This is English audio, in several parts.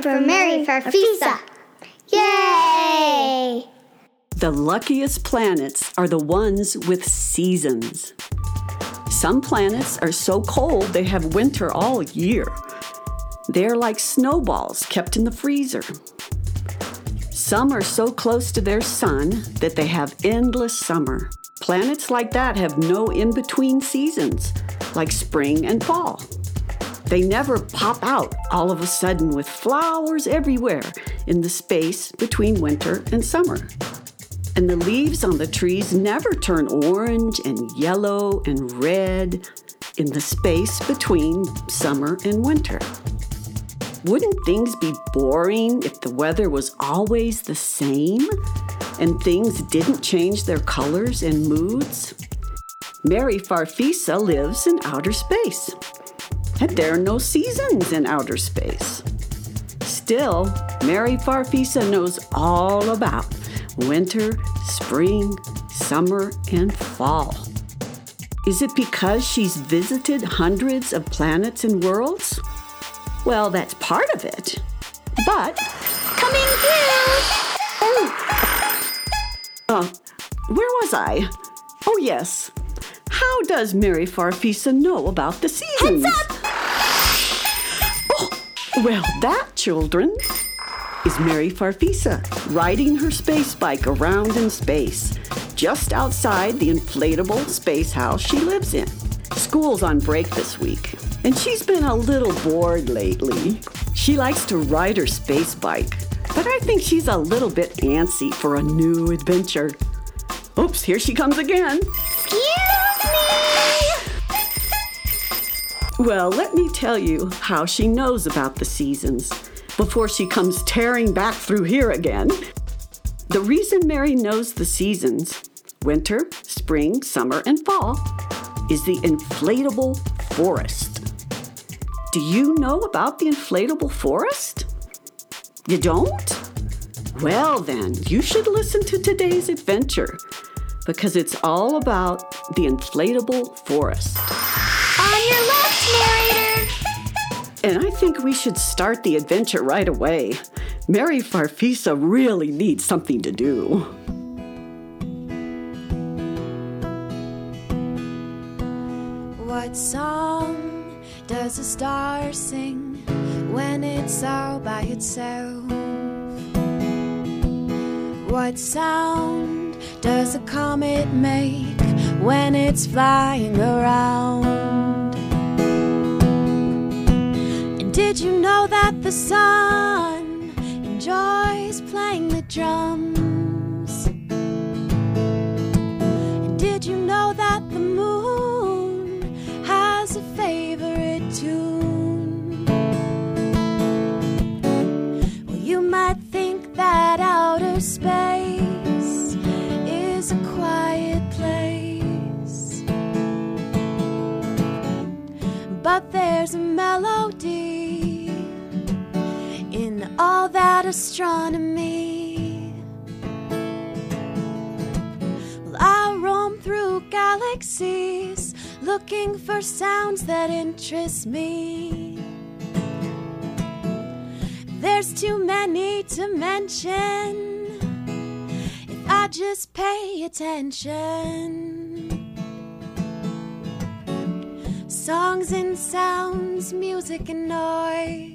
time for Mary Farfisa. Yay! The luckiest planets are the ones with seasons. Some planets are so cold they have winter all year. They're like snowballs kept in the freezer. Some are so close to their sun that they have endless summer. Planets like that have no in between seasons, like spring and fall. They never pop out all of a sudden with flowers everywhere in the space between winter and summer. And the leaves on the trees never turn orange and yellow and red in the space between summer and winter. Wouldn't things be boring if the weather was always the same and things didn't change their colors and moods? Mary Farfisa lives in outer space, there are no seasons in outer space. Still, Mary Farfisa knows all about winter, spring, summer, and fall. Is it because she's visited hundreds of planets and worlds? Well, that's part of it. But Coming through! Uh, where was I? Oh, yes. How does Mary Farfisa know about the seasons? Heads up! Well, that, children, is Mary Farfisa riding her space bike around in space, just outside the inflatable space house she lives in. School's on break this week, and she's been a little bored lately. She likes to ride her space bike, but I think she's a little bit antsy for a new adventure. Oops, here she comes again. Excuse Well, let me tell you how she knows about the seasons before she comes tearing back through here again. The reason Mary knows the seasons winter, spring, summer, and fall is the inflatable forest. Do you know about the inflatable forest? You don't? Well, then, you should listen to today's adventure because it's all about the inflatable forest. Narrator! And I think we should start the adventure right away. Mary Farfisa really needs something to do. What song does a star sing when it's all by itself? What sound does a comet make when it's flying around? Did you know that the sun enjoys playing the drums? And did you know that the moon has a favorite tune? Well, you might think that outer space is a quiet place, but there's a melody astronomy. Well, I roam through galaxies looking for sounds that interest me. There's too many to mention if I just pay attention. Songs and sounds, music and noise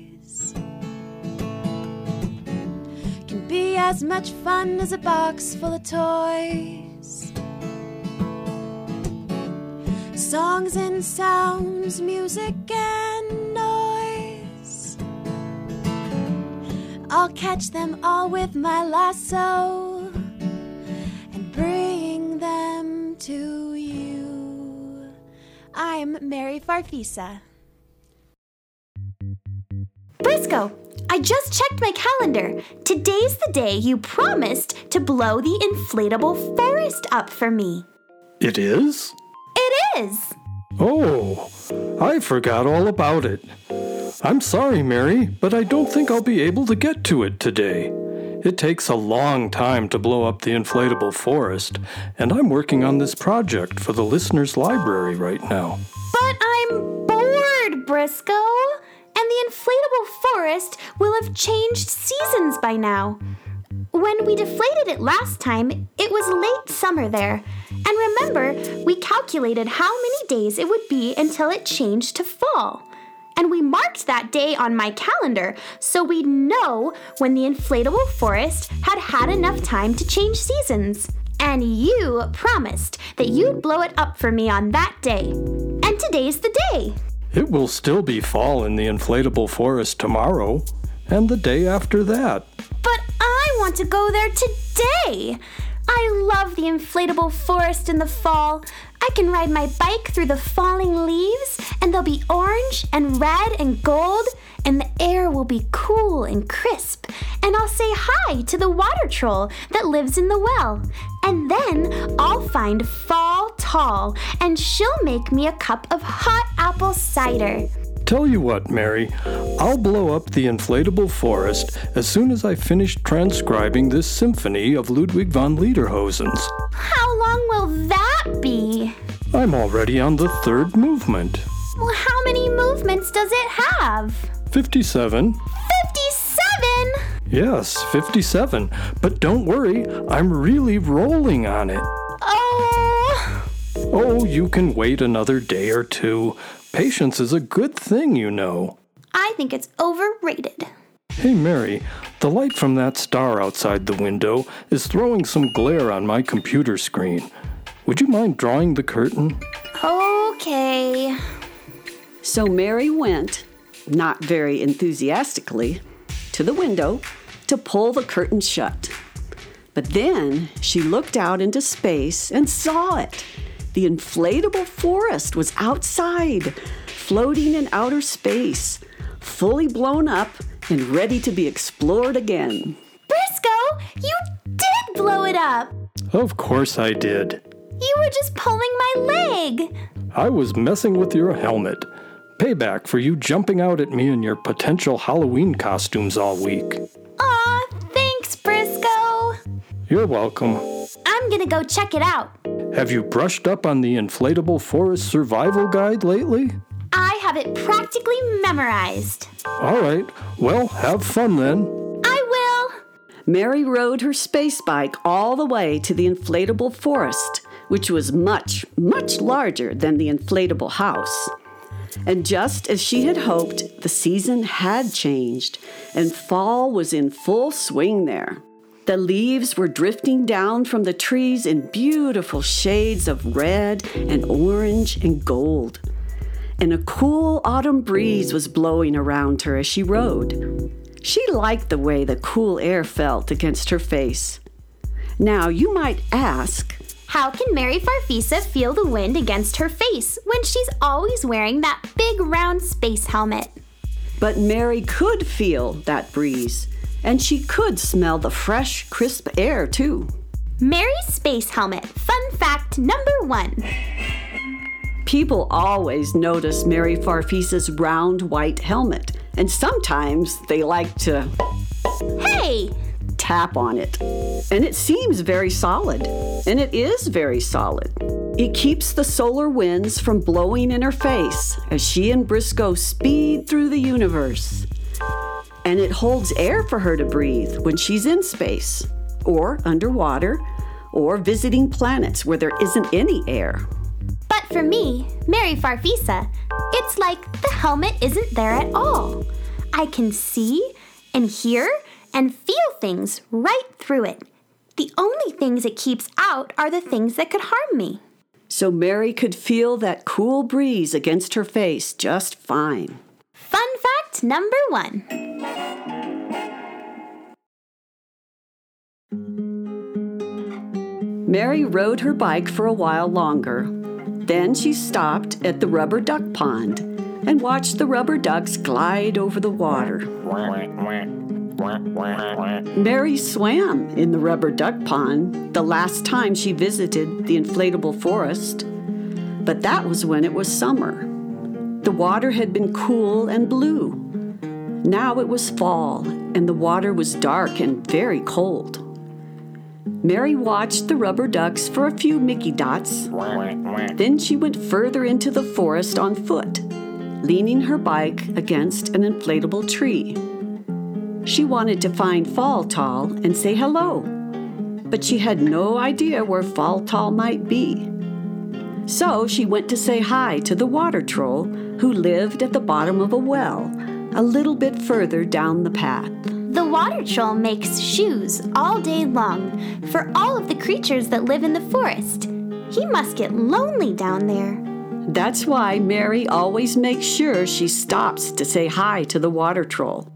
can be as much fun as a box full of toys. Songs and sounds, music and noise. I'll catch them all with my lasso and bring them to you. I am Mary Farfisa. Briscoe, I just checked my calendar. Today's the day you promised to blow the inflatable forest up for me. It is? It is! Oh, I forgot all about it. I'm sorry, Mary, but I don't think I'll be able to get to it today. It takes a long time to blow up the inflatable forest, and I'm working on this project for the listener's library right now. But I'm bored, Briscoe. And the inflatable forest will have changed seasons by now. When we deflated it last time, it was late summer there. And remember, we calculated how many days it would be until it changed to fall. And we marked that day on my calendar so we'd know when the inflatable forest had had enough time to change seasons. And you promised that you'd blow it up for me on that day. And today's the day. It will still be fall in the inflatable forest tomorrow, and the day after that. But I want to go there today. I love the inflatable forest in the fall. I can ride my bike through the falling leaves, and they'll be orange and red and gold, and the air will be cool and crisp. And I'll say hi to the water troll that lives in the well. And then I'll find Fall Tall, and she'll make me a cup of hot apple cider. Tell you what, Mary, I'll blow up the inflatable forest as soon as I finish transcribing this symphony of Ludwig van Lederhosen's. How long will that be? I'm already on the third movement. Well, how many movements does it have? 57. 57? Yes, 57. But don't worry, I'm really rolling on it. Oh. Oh, you can wait another day or two. Patience is a good thing, you know. I think it's overrated. Hey, Mary, the light from that star outside the window is throwing some glare on my computer screen. Would you mind drawing the curtain? Okay. So Mary went, not very enthusiastically, to the window to pull the curtain shut. But then she looked out into space and saw it. The inflatable forest was outside, floating in outer space, fully blown up and ready to be explored again. Briscoe, you did blow it up. Of course I did. You were just pulling my leg. I was messing with your helmet. Payback for you jumping out at me in your potential Halloween costumes all week. Aw, thanks, Briscoe. You're welcome. I'm gonna go check it out. Have you brushed up on the inflatable forest survival guide lately? I have it practically memorized. All right, well, have fun then. I will. Mary rode her space bike all the way to the inflatable forest, which was much, much larger than the inflatable house. And just as she had hoped, the season had changed, and fall was in full swing there. The leaves were drifting down from the trees in beautiful shades of red and orange and gold. And a cool autumn breeze was blowing around her as she rode. She liked the way the cool air felt against her face. Now, you might ask, How can Mary Farfisa feel the wind against her face when she's always wearing that big round space helmet? but Mary could feel that breeze, and she could smell the fresh, crisp air too. Mary's space helmet. Fun fact number one. People always notice Mary Farfisa's round white helmet, and sometimes they like to Hey! Tap on it. And it seems very solid, and it is very solid. It keeps the solar winds from blowing in her face as she and Briscoe speed through the universe. And it holds air for her to breathe when she's in space, or underwater, or visiting planets where there isn't any air. But for me, Mary Farfisa, it's like the helmet isn't there at all. I can see and hear and feel things right through it. The only things it keeps out are the things that could harm me. So Mary could feel that cool breeze against her face just fine. Fun fact number one. Mary rode her bike for a while longer. Then she stopped at the rubber duck pond and watched the rubber ducks glide over the water. Mary swam in the rubber duck pond the last time she visited the inflatable forest, but that was when it was summer. The water had been cool and blue. Now it was fall, and the water was dark and very cold. Mary watched the rubber ducks for a few Mickey dots. Then she went further into the forest on foot, leaning her bike against an inflatable tree. She wanted to find Fall Tall and say hello, but she had no idea where Fall Tall might be. So she went to say hi to the water troll who lived at the bottom of a well a little bit further down the path. The water troll makes shoes all day long for all of the creatures that live in the forest. He must get lonely down there. That's why Mary always makes sure she stops to say hi to the water troll.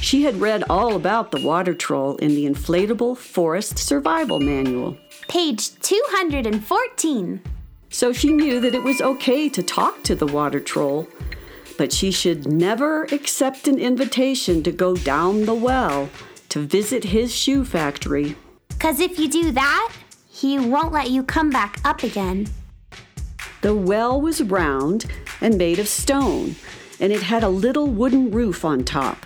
She had read all about the water troll in the Inflatable Forest Survival Manual, Page 214. so she knew that it was okay to talk to the water troll, but she should never accept an invitation to go down the well to visit his shoe factory. Because if you do that, he won't let you come back up again. The well was round and made of stone, and it had a little wooden roof on top.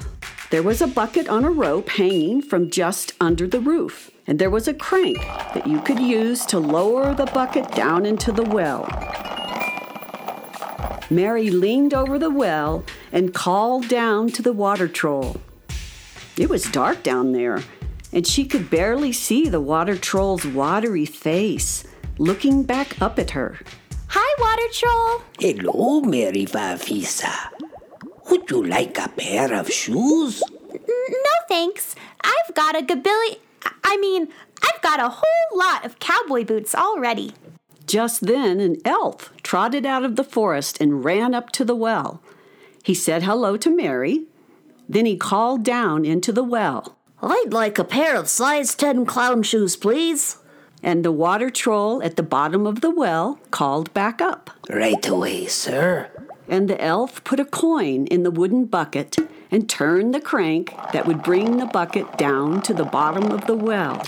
There was a bucket on a rope hanging from just under the roof, and there was a crank that you could use to lower the bucket down into the well. Mary leaned over the well and called down to the water troll. It was dark down there, and she could barely see the water troll's watery face looking back up at her. Hi, water troll. Hello, Mary Farfisa. Would you like a pair of shoes? No thanks. I've got a gabilly. I mean, I've got a whole lot of cowboy boots already. Just then, an elf trotted out of the forest and ran up to the well. He said hello to Mary. Then he called down into the well, I'd like a pair of size 10 clown shoes, please. and the water troll at the bottom of the well called back up. Right away, sir. And the elf put a coin in the wooden bucket and turned the crank that would bring the bucket down to the bottom of the well.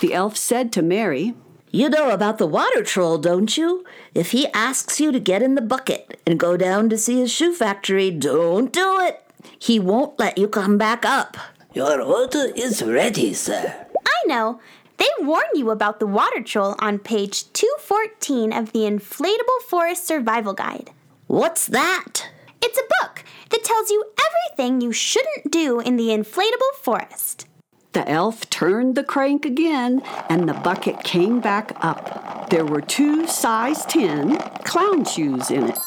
The elf said to Mary, You know about the water troll, don't you? If he asks you to get in the bucket and go down to see his shoe factory, don't do it. He won't let you come back up. Your order is ready, sir. I know. They warn you about the water troll on page 214 of the Inflatable Forest Survival Guide. What's that? It's a book that tells you everything you shouldn't do in the inflatable forest. The elf turned the crank again, and the bucket came back up. There were two size 10 clown shoes in it.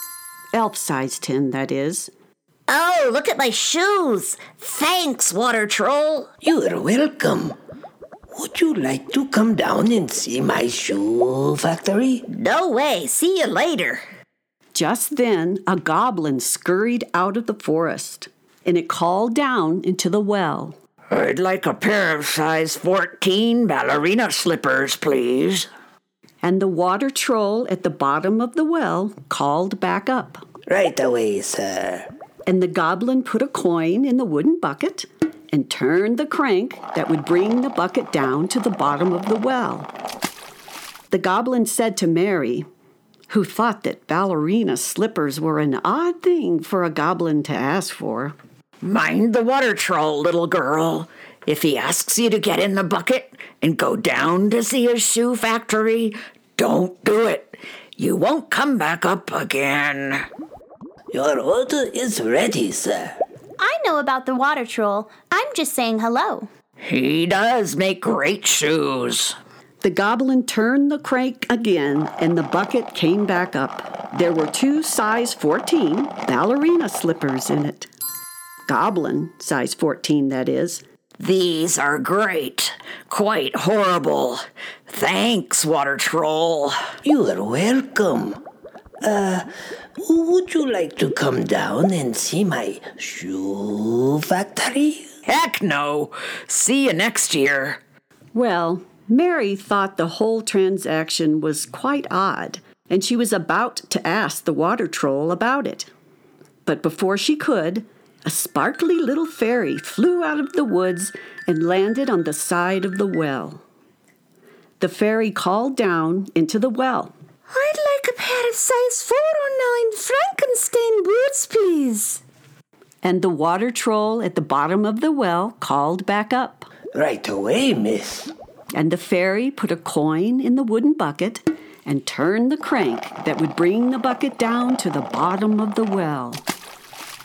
Elf size 10, that is. Oh, look at my shoes. Thanks, water troll. You're welcome. Would you like to come down and see my shoe factory? No way. See you later. Just then, a goblin scurried out of the forest, and it called down into the well. I'd like a pair of size 14 ballerina slippers, please. And the water troll at the bottom of the well called back up. Right away, sir. And the goblin put a coin in the wooden bucket and turned the crank that would bring the bucket down to the bottom of the well. The goblin said to Mary, who thought that ballerina slippers were an odd thing for a goblin to ask for, Mind the water troll, little girl. If he asks you to get in the bucket and go down to see his shoe factory, don't do it. You won't come back up again. Your order is ready, sir. I know about the water troll. I'm just saying hello. He does make great shoes. The goblin turned the crank again and the bucket came back up. There were two size 14 ballerina slippers in it. Goblin, size 14, that is. These are great. Quite horrible. Thanks, water troll. You're welcome. Uh, would you like to come down and see my shoe factory? Heck no. See you next year. Well, Mary thought the whole transaction was quite odd, and she was about to ask the water troll about it. But before she could, a sparkly little fairy flew out of the woods and landed on the side of the well. The fairy called down into the well. I'd like a pair of size 4 or 9 Frankenstein boots, please. And the water troll at the bottom of the well called back up. Right away, miss. And the fairy put a coin in the wooden bucket and turned the crank that would bring the bucket down to the bottom of the well.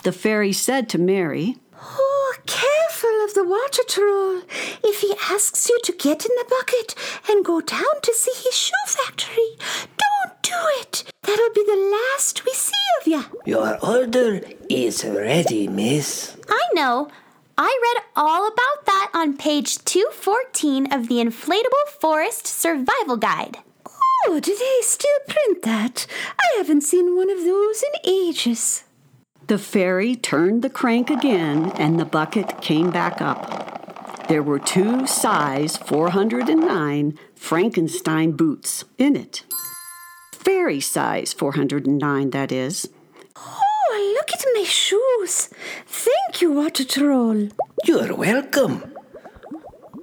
The fairy said to Mary, Oh, careful of the water troll. If he asks you to get in the bucket and go down to see his shoe factory, don't do it. That'll be the last we see of you. Your order is ready, miss. I know. I read all about that on page 214 of the Inflatable Forest Survival Guide. Oh, do they still print that? I haven't seen one of those in ages. The fairy turned the crank again and the bucket came back up. There were two size 409 Frankenstein boots in it. Fairy size 409, that is. Oh, Oh, look at my shoes. Thank you, Water Troll. You're welcome.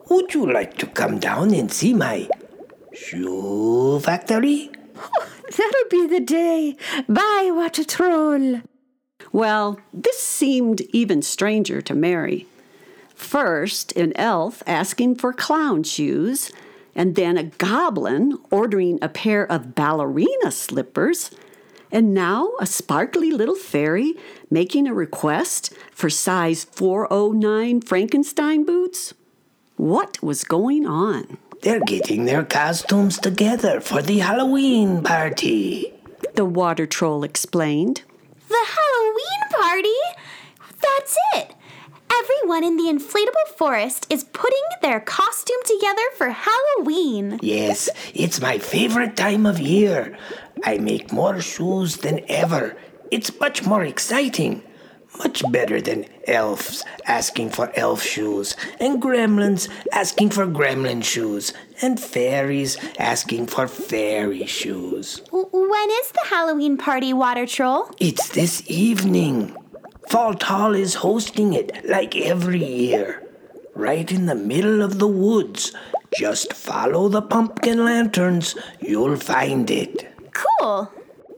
Would you like to come down and see my shoe factory? Oh, that'll be the day. Bye, Water Troll. Well, this seemed even stranger to Mary. First, an elf asking for clown shoes, and then a goblin ordering a pair of ballerina slippers, and now a sparkly little fairy making a request for size 409 Frankenstein boots. What was going on? They're getting their costumes together for the Halloween party. The water troll explained. The Halloween party? That's it. Everyone in the inflatable forest is putting their costume together for Halloween. Yes, it's my favorite time of year. I make more shoes than ever. It's much more exciting. Much better than elves asking for elf shoes, and gremlins asking for gremlin shoes, and fairies asking for fairy shoes. When is the Halloween party, Water Troll? It's this evening. Fall Tall is hosting it like every year. Right in the middle of the woods. Just follow the pumpkin lanterns, you'll find it. Cool.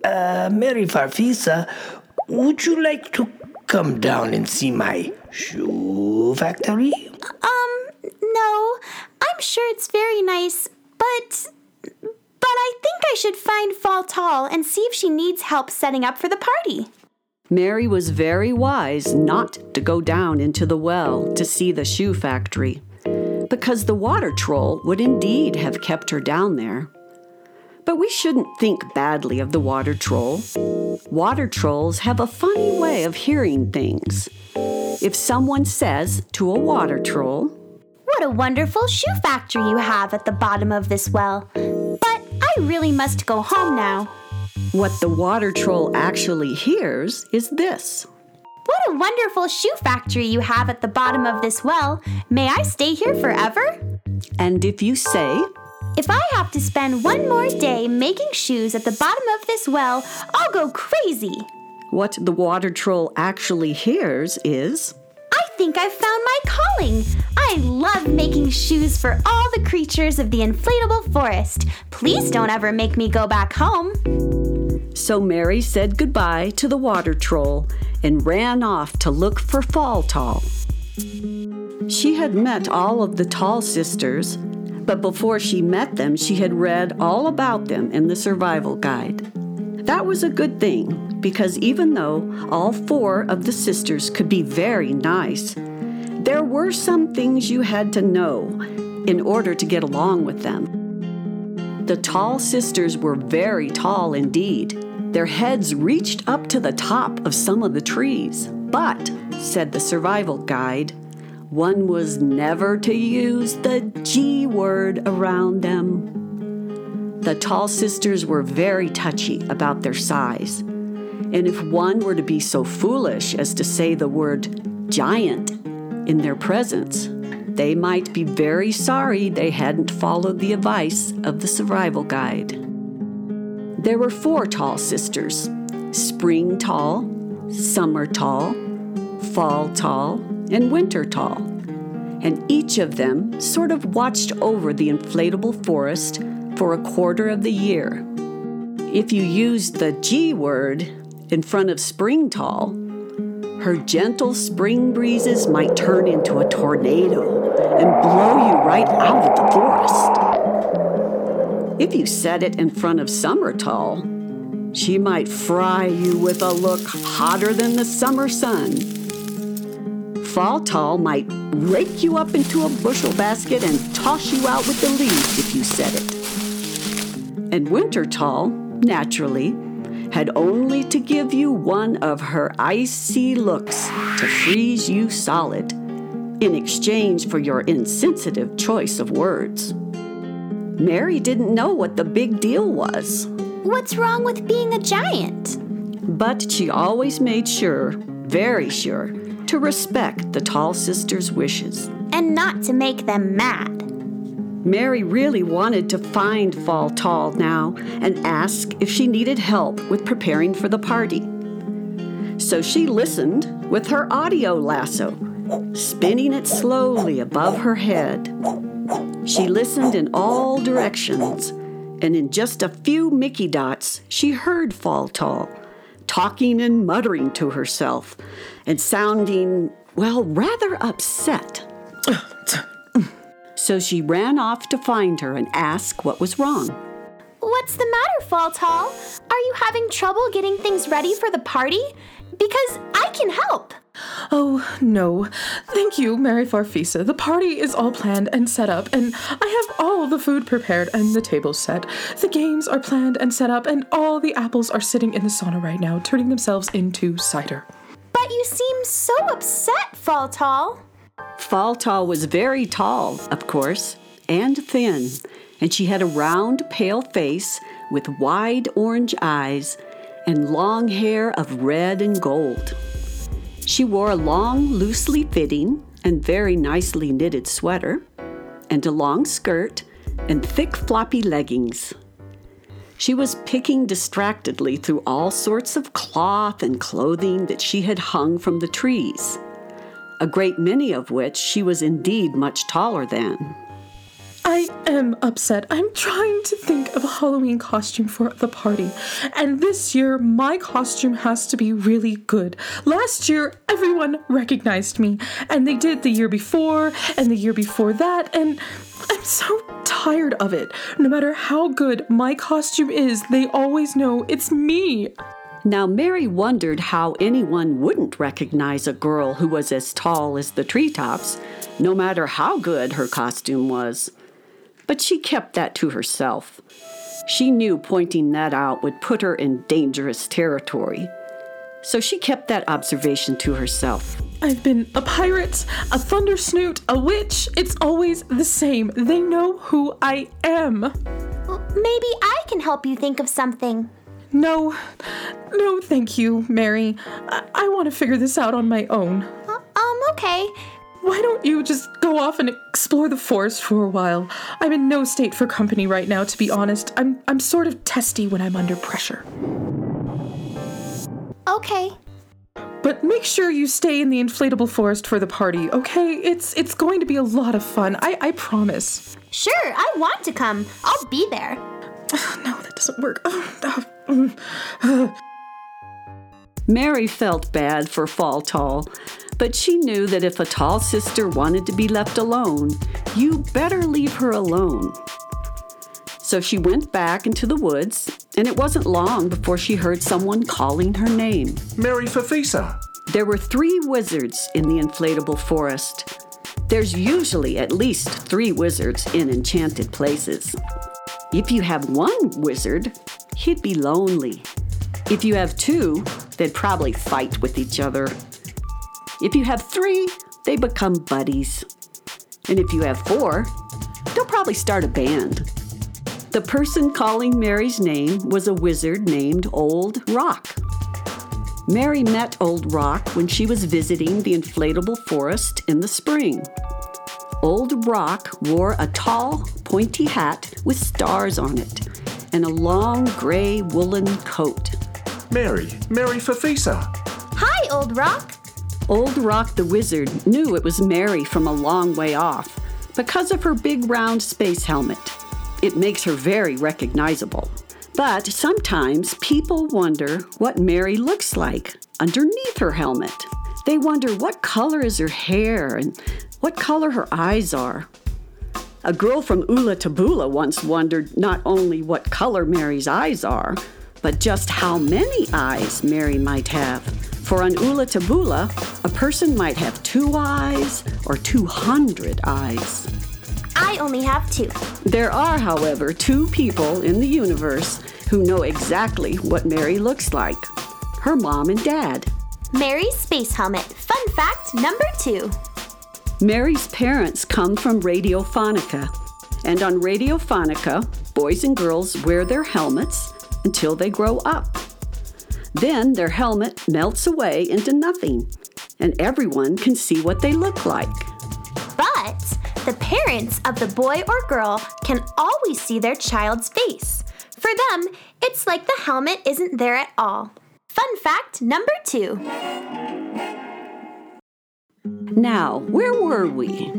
Uh, Mary Farfisa, would you like to come down and see my shoe factory? Um, no. I'm sure it's very nice, but. But I think I should find Fall Tall and see if she needs help setting up for the party. Mary was very wise not to go down into the well to see the shoe factory, because the water troll would indeed have kept her down there. But we shouldn't think badly of the water troll. Water trolls have a funny way of hearing things. If someone says to a water troll, What a wonderful shoe factory you have at the bottom of this well. But I really must go home now. What the water troll actually hears is this. What a wonderful shoe factory you have at the bottom of this well. May I stay here forever? And if you say, If I have to spend one more day making shoes at the bottom of this well, I'll go crazy. what the water troll actually hears is, I think I've found my calling. I love making shoes for all the creatures of the inflatable forest. Please don't ever make me go back home. So Mary said goodbye to the water troll and ran off to look for Fall Tall. She had met all of the Tall sisters, but before she met them, she had read all about them in the survival guide. That was a good thing because even though all four of the sisters could be very nice, there were some things you had to know in order to get along with them. The tall sisters were very tall indeed. Their heads reached up to the top of some of the trees. But, said the survival guide, one was never to use the G word around them. The tall sisters were very touchy about their size. And if one were to be so foolish as to say the word giant in their presence, they might be very sorry they hadn't followed the advice of the survival guide. There were four tall sisters spring tall, summer tall, fall tall, and winter tall. And each of them sort of watched over the inflatable forest for a quarter of the year. If you used the G word in front of spring tall, her gentle spring breezes might turn into a tornado and blow you right out of the forest. If you said it in front of Summertall, she might fry you with a look hotter than the summer sun. Fall Tall might rake you up into a bushel basket and toss you out with the leaves if you said it. And Winter Tall, naturally, had only to give you one of her icy looks to freeze you solid in exchange for your insensitive choice of words. Mary didn't know what the big deal was, What's wrong with being a giant? but she always made sure, very sure, to respect the tall sister's wishes. And not to make them mad. Mary really wanted to find Fall Tall now and ask if she needed help with preparing for the party. So she listened with her audio lasso, spinning it slowly above her head. She listened in all directions, and in just a few Mickey dots, she heard Fall Tall, talking and muttering to herself, and sounding, well, rather upset. So she ran off to find her and ask what was wrong. What's the matter, Fall Tall? Are you having trouble getting things ready for the party? Because I can help. Oh, no. Thank you, Mary Farfisa. The party is all planned and set up, and I have all the food prepared and the tables set. The games are planned and set up, and all the apples are sitting in the sauna right now, turning themselves into cider. But you seem so upset, Fall Tall. Fall Tall was very tall, of course, and thin, and she had a round, pale face with wide orange eyes and long hair of red and gold. She wore a long, loosely fitting and very nicely knitted sweater, and a long skirt and thick, floppy leggings. She was picking distractedly through all sorts of cloth and clothing that she had hung from the trees a great many of which she was indeed much taller than. I am upset. I'm trying to think of a Halloween costume for the party. And this year, my costume has to be really good. Last year, everyone recognized me, and they did the year before, and the year before that, and I'm so tired of it. No matter how good my costume is, they always know it's me. Now, Mary wondered how anyone wouldn't recognize a girl who was as tall as the treetops, no matter how good her costume was. But she kept that to herself. She knew pointing that out would put her in dangerous territory. So she kept that observation to herself. I've been a pirate, a thunder snoot, a witch. It's always the same. They know who I am. Maybe I can help you think of something. No, no, thank you, Mary. I, I want to figure this out on my own. Uh, um, okay. Why don't you just go off and explore the forest for a while? I'm in no state for company right now, to be honest. I'm I'm sort of testy when I'm under pressure. Okay. But make sure you stay in the inflatable forest for the party, okay? It's it's going to be a lot of fun. I I promise. Sure, I want to come. I'll be there. No, that doesn't work. Mary felt bad for Fall Tall, but she knew that if a tall sister wanted to be left alone, you better leave her alone. So she went back into the woods, and it wasn't long before she heard someone calling her name. Mary Farfisa. There were three wizards in the inflatable forest. There's usually at least three wizards in enchanted places. If you have one wizard, he'd be lonely. If you have two, they'd probably fight with each other. If you have three, they become buddies. And if you have four, they'll probably start a band. The person calling Mary's name was a wizard named Old Rock. Mary met Old Rock when she was visiting the inflatable forest in the spring. Old Rock wore a tall, pointy hat with stars on it and a long gray woolen coat. Mary. Mary Farfisa. Hi, Old Rock. Old Rock the Wizard knew it was Mary from a long way off because of her big round space helmet. It makes her very recognizable. But sometimes people wonder what Mary looks like underneath her helmet. They wonder what color is her hair and what color her eyes are. A girl from Ula Tabula once wondered not only what color Mary's eyes are, but just how many eyes Mary might have. For on Ula Tabula, a person might have two eyes or 200 eyes. I only have two. There are, however, two people in the universe who know exactly what Mary looks like her mom and dad. Mary's space helmet. Fun fact number two. Mary's parents come from Radiophonica, and on Radiophonica, boys and girls wear their helmets until they grow up. Then their helmet melts away into nothing, and everyone can see what they look like. But the parents of the boy or girl can always see their child's face. For them, it's like the helmet isn't there at all. Fun fact number two. Now, where were we?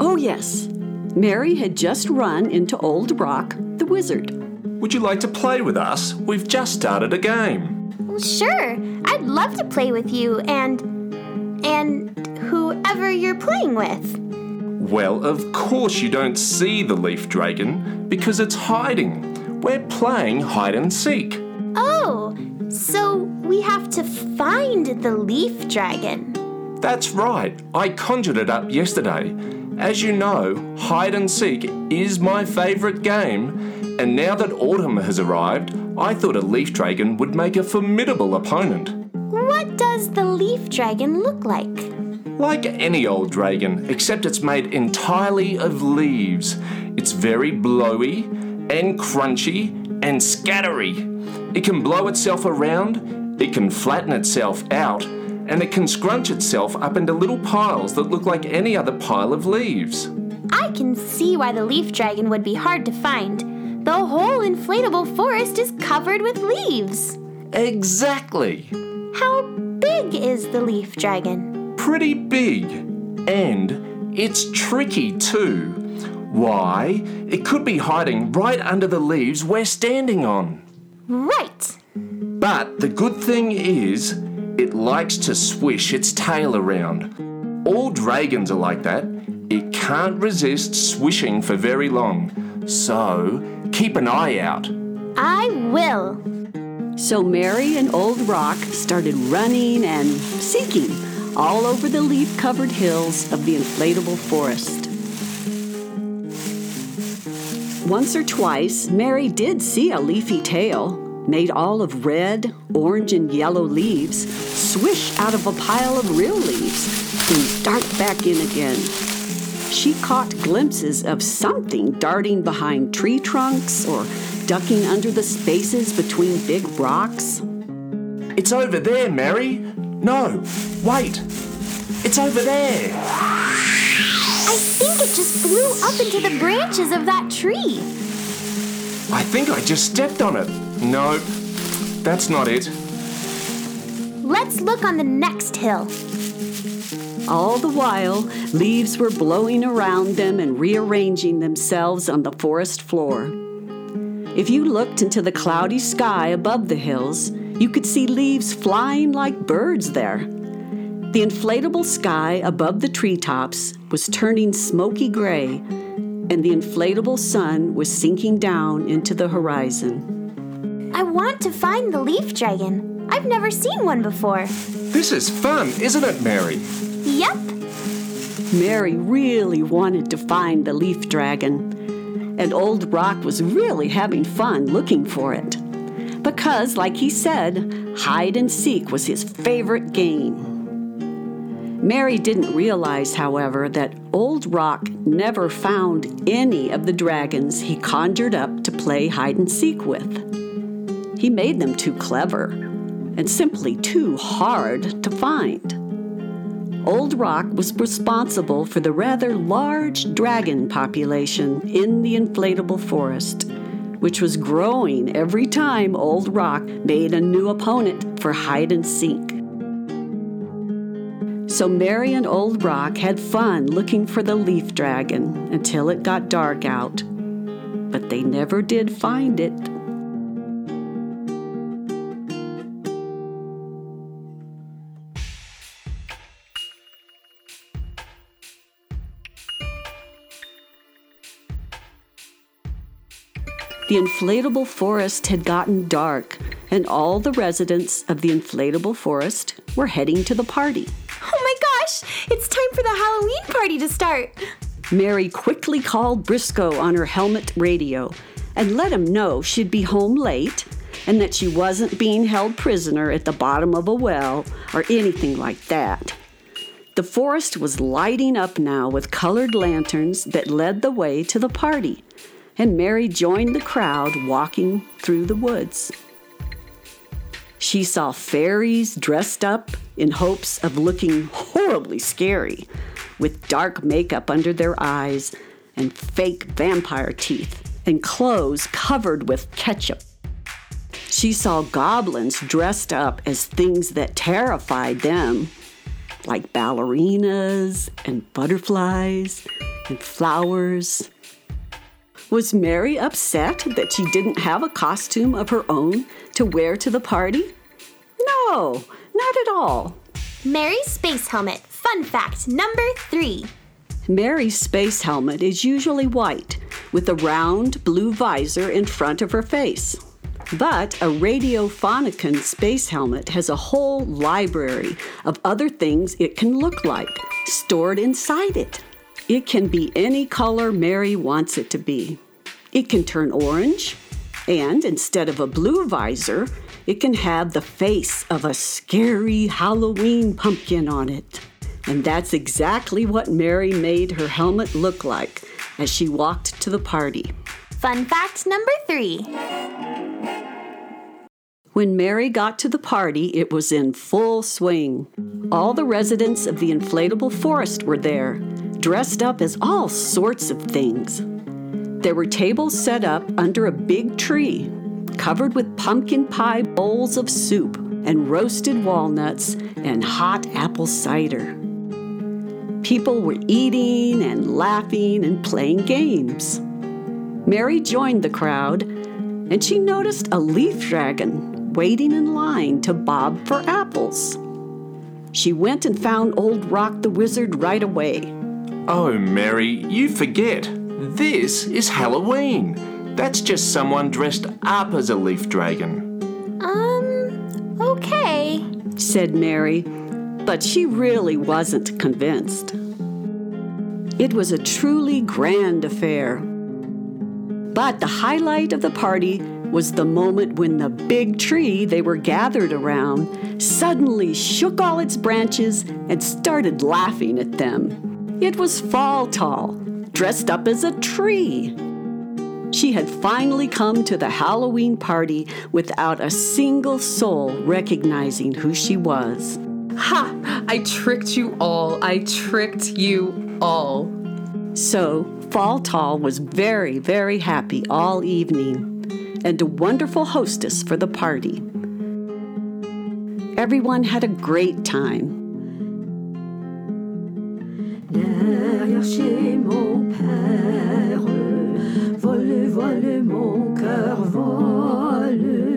Oh, yes. Mary had just run into Old Rock, the wizard. Would you like to play with us? We've just started a game. Sure, I'd love to play with you and. and whoever you're playing with. Well, of course you don't see the leaf dragon because it's hiding. We're playing hide and seek. Oh, so we have to find the leaf dragon. That's right, I conjured it up yesterday. As you know, hide and seek is my favourite game, and now that autumn has arrived, I thought a leaf dragon would make a formidable opponent. What does the leaf dragon look like? Like any old dragon, except it's made entirely of leaves. It's very blowy and crunchy and scattery. It can blow itself around, it can flatten itself out, and it can scrunch itself up into little piles that look like any other pile of leaves. I can see why the leaf dragon would be hard to find. The whole inflatable forest is covered with leaves. Exactly. How big is the leaf dragon? Pretty big. And it's tricky too. Why? It could be hiding right under the leaves we're standing on. Right. But the good thing is, it likes to swish its tail around. All dragons are like that. It can't resist swishing for very long. So, keep an eye out. I will. So Mary and Old Rock started running and seeking all over the leaf covered hills of the inflatable forest. Once or twice, Mary did see a leafy tail, made all of red, orange, and yellow leaves, swish out of a pile of real leaves, then dart back in again. She caught glimpses of something darting behind tree trunks or ducking under the spaces between big rocks. It's over there, Mary. No, wait. It's over there. I think it just flew up into the branches of that tree. I think I just stepped on it. No, that's not it. Let's look on the next hill. All the while, leaves were blowing around them and rearranging themselves on the forest floor. If you looked into the cloudy sky above the hills, you could see leaves flying like birds there. The inflatable sky above the treetops was turning smoky gray, and the inflatable sun was sinking down into the horizon. I want to find the leaf dragon. I've never seen one before. This is fun, isn't it, Mary? Yep. Mary really wanted to find the leaf dragon, and Old Rock was really having fun looking for it. Because, like he said, hide and seek was his favorite game. Mary didn't realize, however, that Old Rock never found any of the dragons he conjured up to play hide and seek with. He made them too clever and simply too hard to find. Old Rock was responsible for the rather large dragon population in the inflatable forest, which was growing every time Old Rock made a new opponent for hide and seek. So Mary and Old Rock had fun looking for the leaf dragon until it got dark out. But they never did find it. The inflatable forest had gotten dark, and all the residents of the inflatable forest were heading to the party. Oh my gosh, it's time for the Halloween party to start. Mary quickly called Briscoe on her helmet radio and let him know she'd be home late and that she wasn't being held prisoner at the bottom of a well or anything like that. The forest was lighting up now with colored lanterns that led the way to the party, and Mary joined the crowd walking through the woods. She saw fairies dressed up in hopes of looking horribly scary, with dark makeup under their eyes and fake vampire teeth and clothes covered with ketchup. She saw goblins dressed up as things that terrified them, like ballerinas and butterflies and flowers. Was Mary upset that she didn't have a costume of her own to wear to the party? No, not at all. Mary's space helmet. Fun fact number three. Mary's space helmet is usually white, with a round blue visor in front of her face. But a Radiophonicon space helmet has a whole library of other things it can look like stored inside it. It can be any color Mary wants it to be. It can turn orange, and instead of a blue visor, it can have the face of a scary Halloween pumpkin on it. And that's exactly what Mary made her helmet look like as she walked to the party. Fun fact number three. When Mary got to the party, it was in full swing. All the residents of the inflatable forest were there, dressed up as all sorts of things. There were tables set up under a big tree, covered with pumpkin pie bowls of soup and roasted walnuts and hot apple cider. People were eating and laughing and playing games. Mary joined the crowd, and she noticed a leaf dragon waiting in line to bob for apples. She went and found Old Rock the Wizard right away. Oh, Mary, you forget. This is Halloween. That's just someone dressed up as a leaf dragon. Um, okay, said Mary, but she really wasn't convinced. It was a truly grand affair. But the highlight of the party was the moment when the big tree they were gathered around suddenly shook all its branches and started laughing at them. It was Fall Tall, dressed up as a tree. She had finally come to the Halloween party without a single soul recognizing who she was. Ha! I tricked you all. I tricked you all. So, Fall Tall was very, very happy all evening and a wonderful hostess for the party. Everyone had a great time. Derrière chez mon père, vole, vole, mon cœur vole.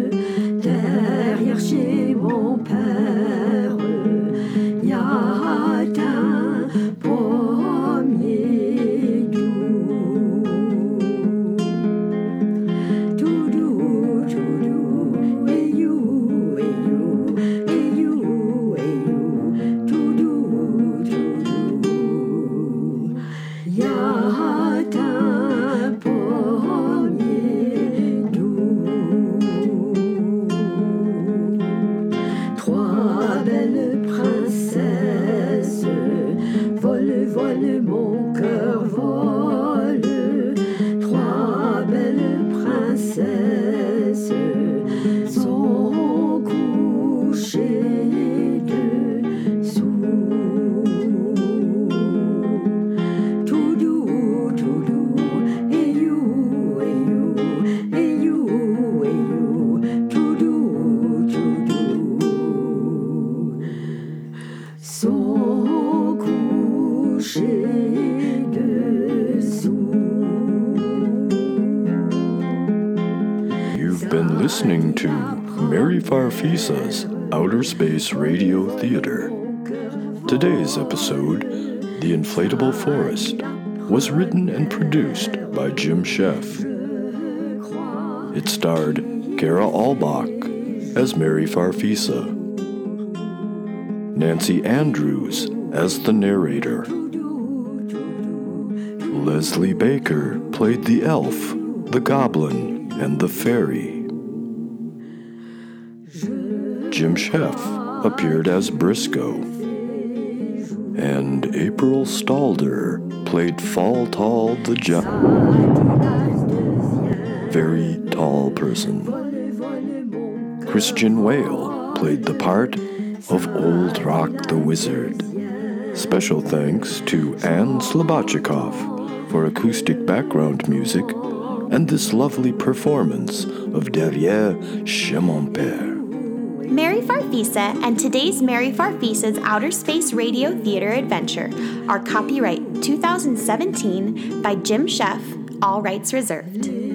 Farfisa's Outer Space Radio Theater. Today's episode, The Inflatable Forest, was written and produced by Jim Sheff. It starred Kara Albach as Mary Farfisa, Nancy Andrews as the narrator, Leslie Baker played the elf, the goblin, and the fairy. Jim Sheff appeared as Briscoe, and April Stalder played Fall Tall the giant, very tall person. Christian Whale played the part of Old Rock the Wizard. Special thanks to Anne Slobodchikov for acoustic background music and this lovely performance of Derrière chez père. Mary Farfisa and today's Mary Farfisa's Outer Space Radio Theater Adventure are copyright 2017 by Jim Sheff, all rights reserved.